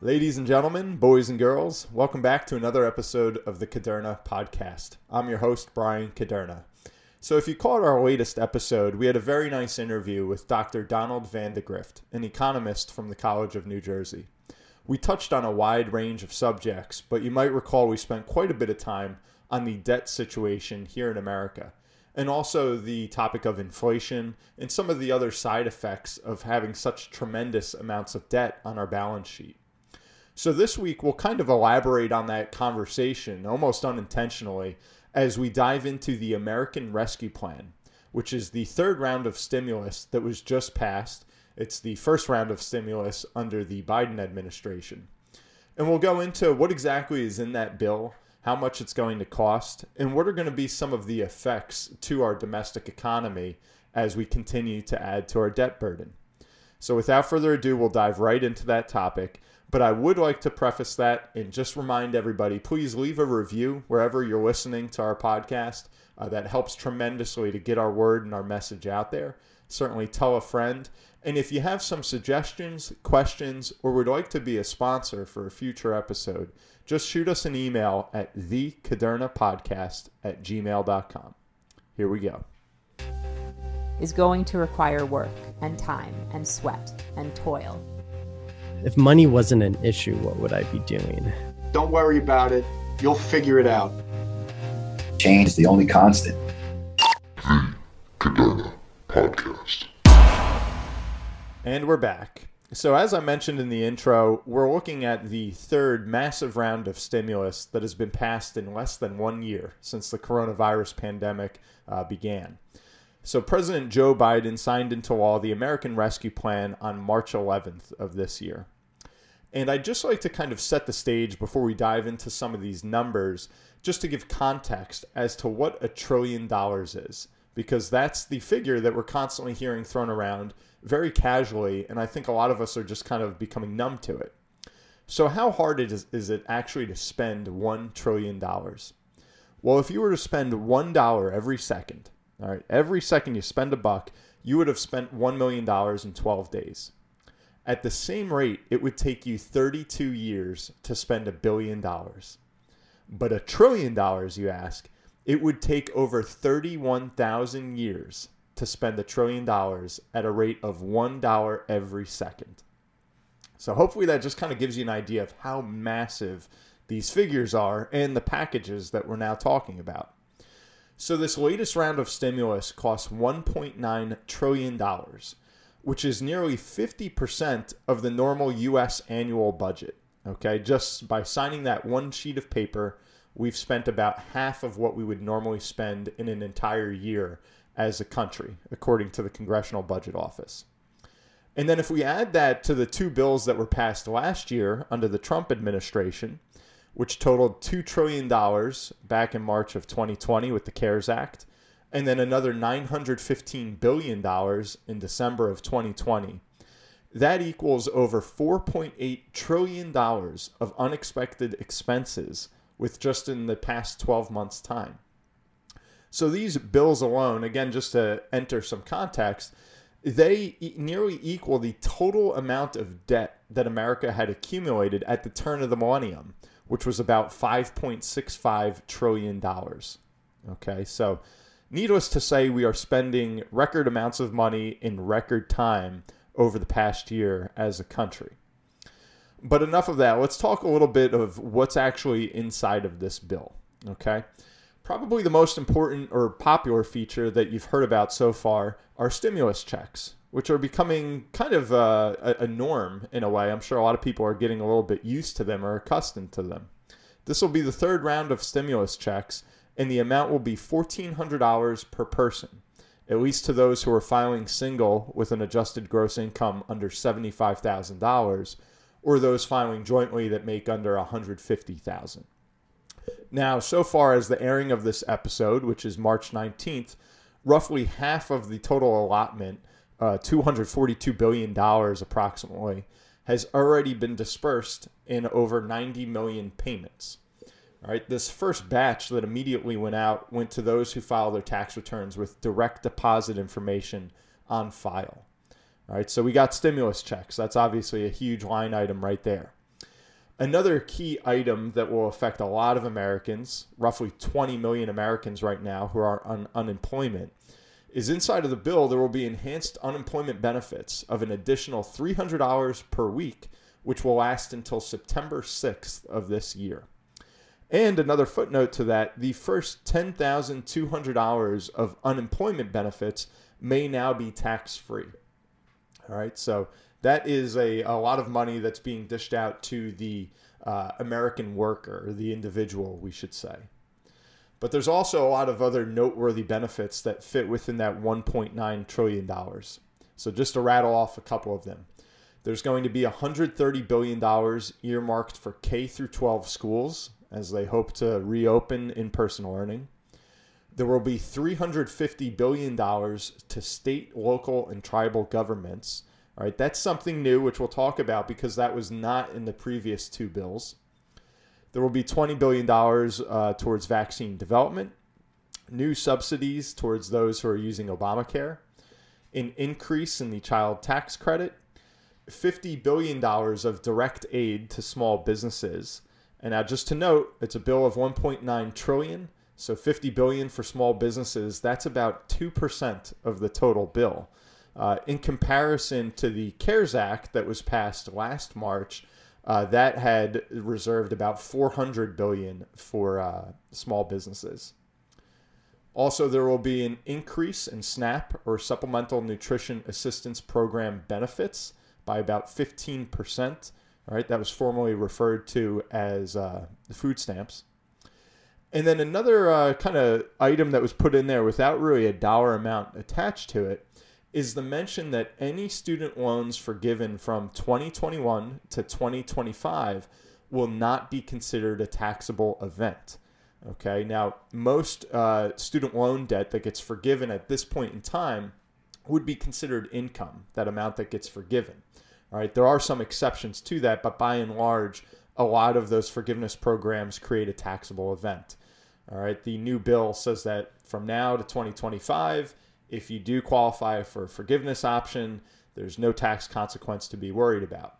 Ladies and gentlemen, boys and girls, welcome back to another episode of the Kuderna podcast. I'm your host, Bryan Kuderna. So, if you caught our latest episode, we had a very nice interview with Dr. Donald Vandegrift, an economist from the College of New Jersey. We touched on a wide range of subjects, but you might recall we spent quite a bit of time on the debt situation here in America, and also the topic of inflation and some of the other side effects of having such tremendous amounts of debt on our balance sheet. So this week we'll kind of elaborate on that conversation almost unintentionally as we dive into the American Rescue Plan, which is the third round of stimulus that was just passed. It's the first round of stimulus under the Biden administration. And we'll go into what exactly is in that bill, how much it's going to cost, and what are going to be some of the effects to our domestic economy as we continue to add to our debt burden. So, without further ado, we'll dive right into that topic. But I would like to preface that and just remind everybody please leave a review wherever you're listening to our podcast. Uh, that helps tremendously to get our word and our message out there. Certainly tell a friend. And if you have some suggestions, questions, or would like to be a sponsor for a future episode, just shoot us an email at thekudernapodcast at gmail.com. Here we go. Is going to require work and time and sweat and toil if money wasn't an issue, what would I be doing? Don't worry about it. You'll figure it out. Change is the only constant. The Kuderna Podcast. And we're back. So, as I mentioned in the intro, we're looking at the third massive round of stimulus that has been passed in less than one year since the coronavirus pandemic uh, began. So, President Joe Biden signed into law the American Rescue Plan on March 11th of this year. And I'd just like to kind of set the stage before we dive into some of these numbers, just to give context as to what a trillion dollars is, because that's the figure that we're constantly hearing thrown around very casually, and I think a lot of us are just kind of becoming numb to it. So, how hard is, is it actually to spend $1 trillion? Well, if you were to spend $1 every second, all right, every second you spend a buck, you would have spent $1 million in 12 days. At the same rate, it would take you 32 years to spend a billion dollars. But a trillion dollars, you ask, it would take over 31,000 years to spend a trillion dollars at a rate of $1 every second. So hopefully that just kind of gives you an idea of how massive these figures are and the packages that we're now talking about. So this latest round of stimulus costs 1.9 trillion dollars, which is nearly 50% of the normal US annual budget. Okay, just by signing that one sheet of paper, we've spent about half of what we would normally spend in an entire year as a country, according to the Congressional Budget Office. And then if we add that to the two bills that were passed last year under the Trump administration, which totaled $2 trillion back in March of 2020 with the CARES Act, and then another $915 billion in December of 2020. That equals over $4.8 trillion of unexpected expenses with just in the past 12 months' time. So these bills alone, again, just to enter some context, they nearly equal the total amount of debt that America had accumulated at the turn of the millennium which was about $5.65 trillion. Okay, so needless to say, we are spending record amounts of money in record time over the past year as a country. But enough of that. Let's talk a little bit of what's actually inside of this bill. Okay. Probably the most important or popular feature that you've heard about so far are stimulus checks which are becoming kind of uh, a, a norm in a way. I'm sure a lot of people are getting a little bit used to them or accustomed to them. This will be the third round of stimulus checks, and the amount will be $1,400 per person, at least to those who are filing single with an adjusted gross income under $75,000, or those filing jointly that make under $150,000. Now, so far as the airing of this episode, which is March 19th, roughly half of the total allotment uh, $242 billion approximately, has already been dispersed in over 90 million payments. All right, this first batch that immediately went out went to those who filed their tax returns with direct deposit information on file. All right, so we got stimulus checks. That's obviously a huge line item right there. Another key item that will affect a lot of Americans, roughly 20 million Americans right now who are on unemployment, is inside of the bill there will be enhanced unemployment benefits of an additional $300 per week, which will last until September 6th of this year. And another footnote to that the first $10,200 of unemployment benefits may now be tax free. All right, so that is a, a lot of money that's being dished out to the uh, American worker, the individual, we should say. But there's also a lot of other noteworthy benefits that fit within that $1.9 trillion. So just to rattle off a couple of them. There's going to be $130 billion earmarked for K through 12 schools as they hope to reopen in-person learning. There will be $350 billion to state, local, and tribal governments all right, that's something new, which we'll talk about because that was not in the previous two bills. There will be $20 billion uh, towards vaccine development, new subsidies towards those who are using Obamacare, an increase in the child tax credit, $50 billion of direct aid to small businesses. And now just to note, it's a bill of 1.9 trillion, so 50 billion for small businesses, that's about 2% of the total bill. Uh, in comparison to the CARES Act that was passed last March, uh, that had reserved about 400 billion for uh, small businesses. Also, there will be an increase in SNAP or Supplemental Nutrition Assistance Program benefits by about 15%. All right, that was formerly referred to as uh, food stamps. And then another uh, kind of item that was put in there without really a dollar amount attached to it is the mention that any student loans forgiven from 2021 to 2025 will not be considered a taxable event. Okay, now most uh, student loan debt that gets forgiven at this point in time would be considered income, that amount that gets forgiven. All right, there are some exceptions to that, but by and large, a lot of those forgiveness programs create a taxable event. All right, the new bill says that from now to 2025, if you do qualify for a forgiveness option, there's no tax consequence to be worried about.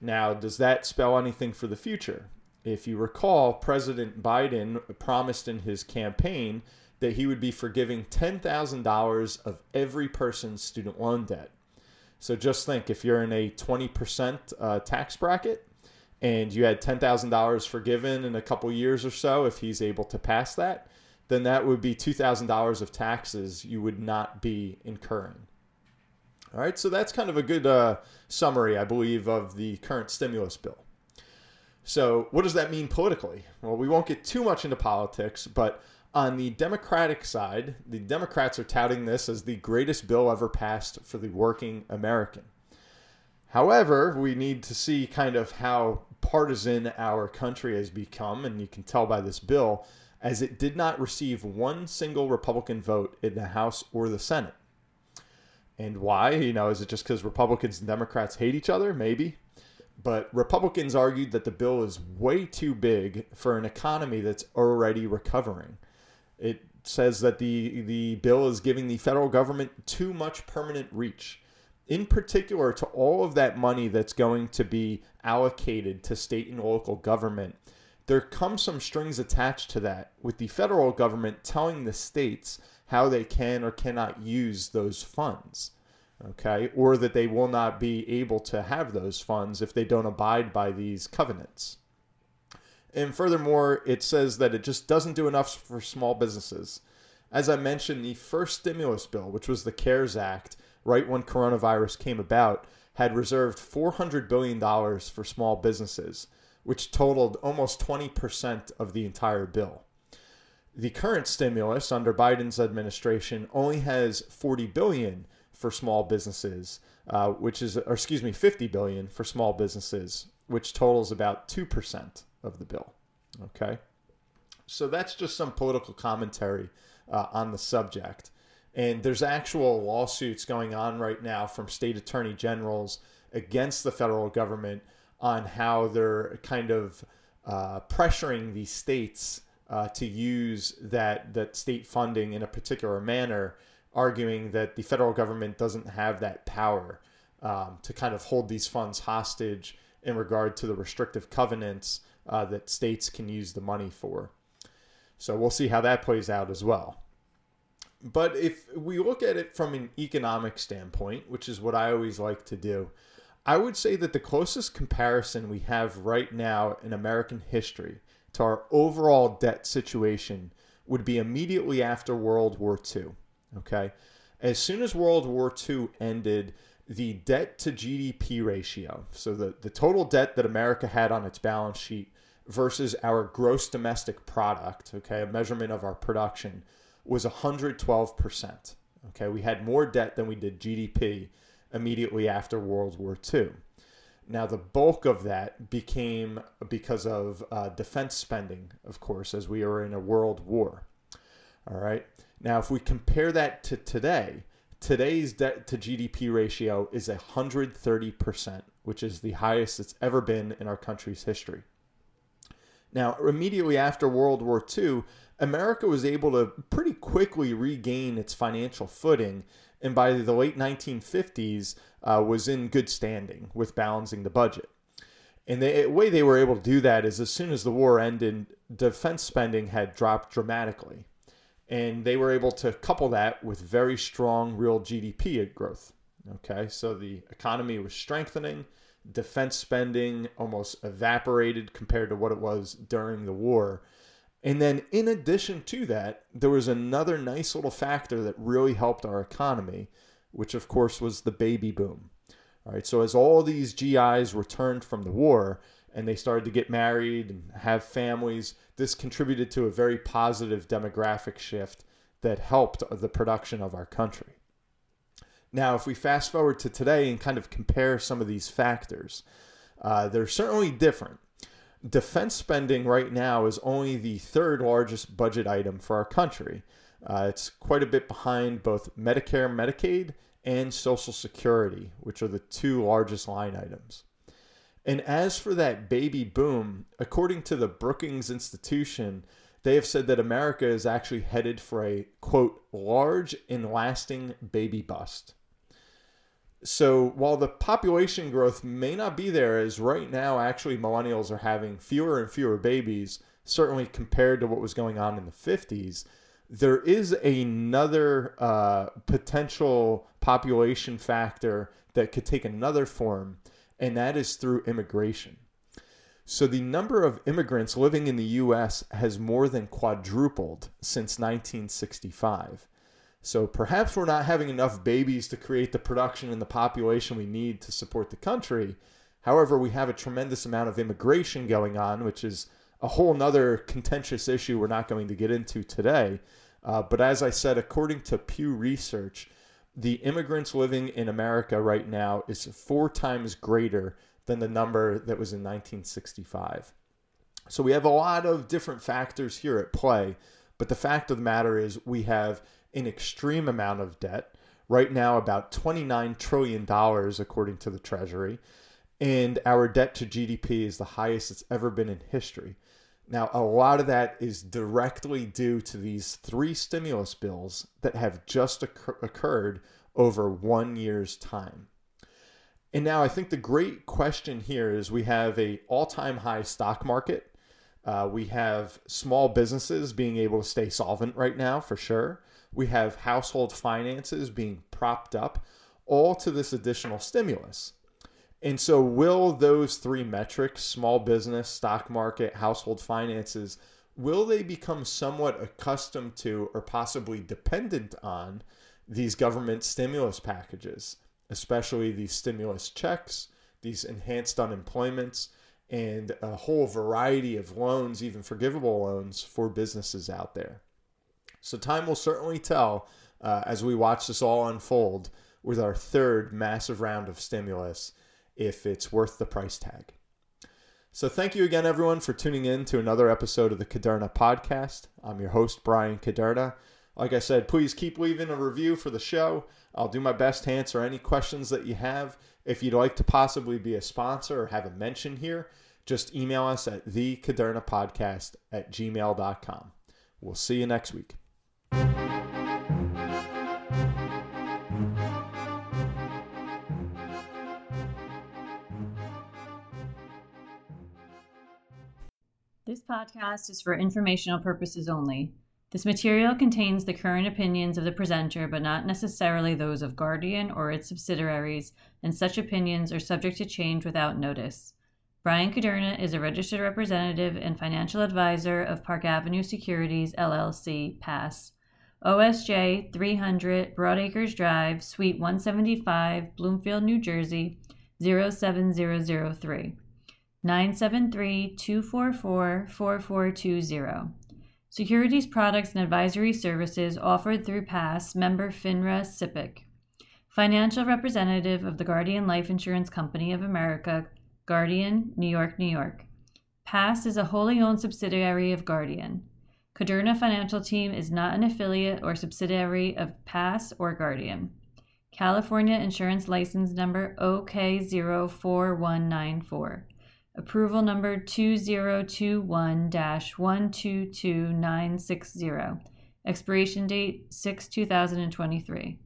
Now, does that spell anything for the future? If you recall, President Biden promised in his campaign that he would be forgiving $10,000 of every person's student loan debt. So just think if you're in a 20% uh, tax bracket and you had $10,000 forgiven in a couple years or so, if he's able to pass that, then that would be $2,000 of taxes you would not be incurring. All right, so that's kind of a good uh, summary, I believe, of the current stimulus bill. So, what does that mean politically? Well, we won't get too much into politics, but on the Democratic side, the Democrats are touting this as the greatest bill ever passed for the working American. However, we need to see kind of how partisan our country has become, and you can tell by this bill as it did not receive one single Republican vote in the House or the Senate. And why? You know, is it just because Republicans and Democrats hate each other? Maybe. But Republicans argued that the bill is way too big for an economy that's already recovering. It says that the, the bill is giving the federal government too much permanent reach, in particular to all of that money that's going to be allocated to state and local government there come some strings attached to that with the federal government telling the states how they can or cannot use those funds okay? Or that they will not be able to have those funds if they don't abide by these covenants. And furthermore it says that it just doesn't do enough for small businesses. As i mentioned the first stimulus bill which was the cares act right when coronavirus came about had reserved 400 billion dollars for small businesses which totaled almost 20% of the entire bill. The current stimulus under Biden's administration only has 40 billion for small businesses, uh, which is, or excuse me, 50 billion for small businesses, which totals about 2% of the bill. Okay. So that's just some political commentary uh, on the subject. And there's actual lawsuits going on right now from state attorney generals against the federal government on how they're kind of uh, pressuring these states uh, to use that that state funding in a particular manner, arguing that the federal government doesn't have that power um, to kind of hold these funds hostage in regard to the restrictive covenants uh, that states can use the money for. So we'll see how that plays out as well. But if we look at it from an economic standpoint, which is what I always like to do, I would say that the closest comparison we have right now in American history to our overall debt situation would be immediately after World War II. Okay. As soon as World War II ended, the debt to GDP ratio, so the, the total debt that America had on its balance sheet versus our gross domestic product, okay, a measurement of our production, was 112%. Okay, we had more debt than we did GDP immediately after World War II. Now, the bulk of that became because of uh, defense spending, of course, as we are in a world war. All right. Now, if we compare that to today, today's debt to GDP ratio is 130%, which is the highest it's ever been in our country's history. Now, immediately after World War II, America was able to pretty quickly regain its financial footing, and by the late 1950s, uh, was in good standing with balancing the budget. And the way they were able to do that is as soon as the war ended, defense spending had dropped dramatically. And they were able to couple that with very strong real GDP growth. Okay, so the economy was strengthening, defense spending almost evaporated compared to what it was during the war. And then, in addition to that, there was another nice little factor that really helped our economy, which of course was the baby boom. All right, so as all these GIs returned from the war and they started to get married and have families, this contributed to a very positive demographic shift that helped the production of our country. Now, if we fast forward to today and kind of compare some of these factors, uh, they're certainly different. Defense spending right now is only the third largest budget item for our country. Uh, it's quite a bit behind both Medicare, Medicaid, and Social Security, which are the two largest line items. And as for that baby boom, according to the Brookings Institution, they have said that America is actually headed for a quote large and lasting baby bust. So while the population growth may not be there, as right now actually millennials are having fewer and fewer babies, certainly compared to what was going on in the 50s, there is another uh, potential population factor that could take another form, and that is through immigration. So the number of immigrants living in the US has more than quadrupled since 1965. So perhaps we're not having enough babies to create the production and the population we need to support the country. However, we have a tremendous amount of immigration going on, which is a whole nother contentious issue we're not going to get into today. Uh, but as I said, according to Pew Research, the immigrants living in America right now is four times greater than the number that was in 1965. So we have a lot of different factors here at play, but the fact of the matter is we have an extreme amount of debt. Right now, about $29 trillion, according to the Treasury. And our debt to GDP is the highest it's ever been in history. Now, a lot of that is directly due to these three stimulus bills that have just occur- occurred over one year's time. And now I think the great question here is we have a all-time high stock market. Uh, we have small businesses being able to stay solvent right now for sure. We have household finances being propped up, all to this additional stimulus. And so, will those three metrics small business, stock market, household finances will they become somewhat accustomed to or possibly dependent on these government stimulus packages, especially these stimulus checks, these enhanced unemployments, and a whole variety of loans, even forgivable loans for businesses out there? So time will certainly tell uh, as we watch this all unfold with our third massive round of stimulus if it's worth the price tag. So thank you again, everyone, for tuning in to another episode of the Kuderna podcast. I'm your host, Bryan Kuderna. Like I said, please keep leaving a review for the show. I'll do my best to answer any questions that you have. If you'd like to possibly be a sponsor or have a mention here, just email us at thekudernapodcast at gmail.com. We'll see you next week. Podcast is for informational purposes only. This material contains the current opinions of the presenter, but not necessarily those of Guardian or its subsidiaries, and such opinions are subject to change without notice. Bryan Kuderna is a registered representative and financial advisor of Park Avenue Securities LLC, PAS. OSJ 300 Broadacres Drive, Suite 175, Bloomfield, New Jersey 07003. 973 244 4420. Securities products and advisory services offered through PAS member FINRA SIPC. Financial representative of the Guardian Life Insurance Company of America, Guardian, New York, New York. PAS is a wholly owned subsidiary of Guardian. Kuderna Financial Team is not an affiliate or subsidiary of PAS or Guardian. California Insurance License Number OK04194. Approval number 2021 122960. Expiration date 6 2023.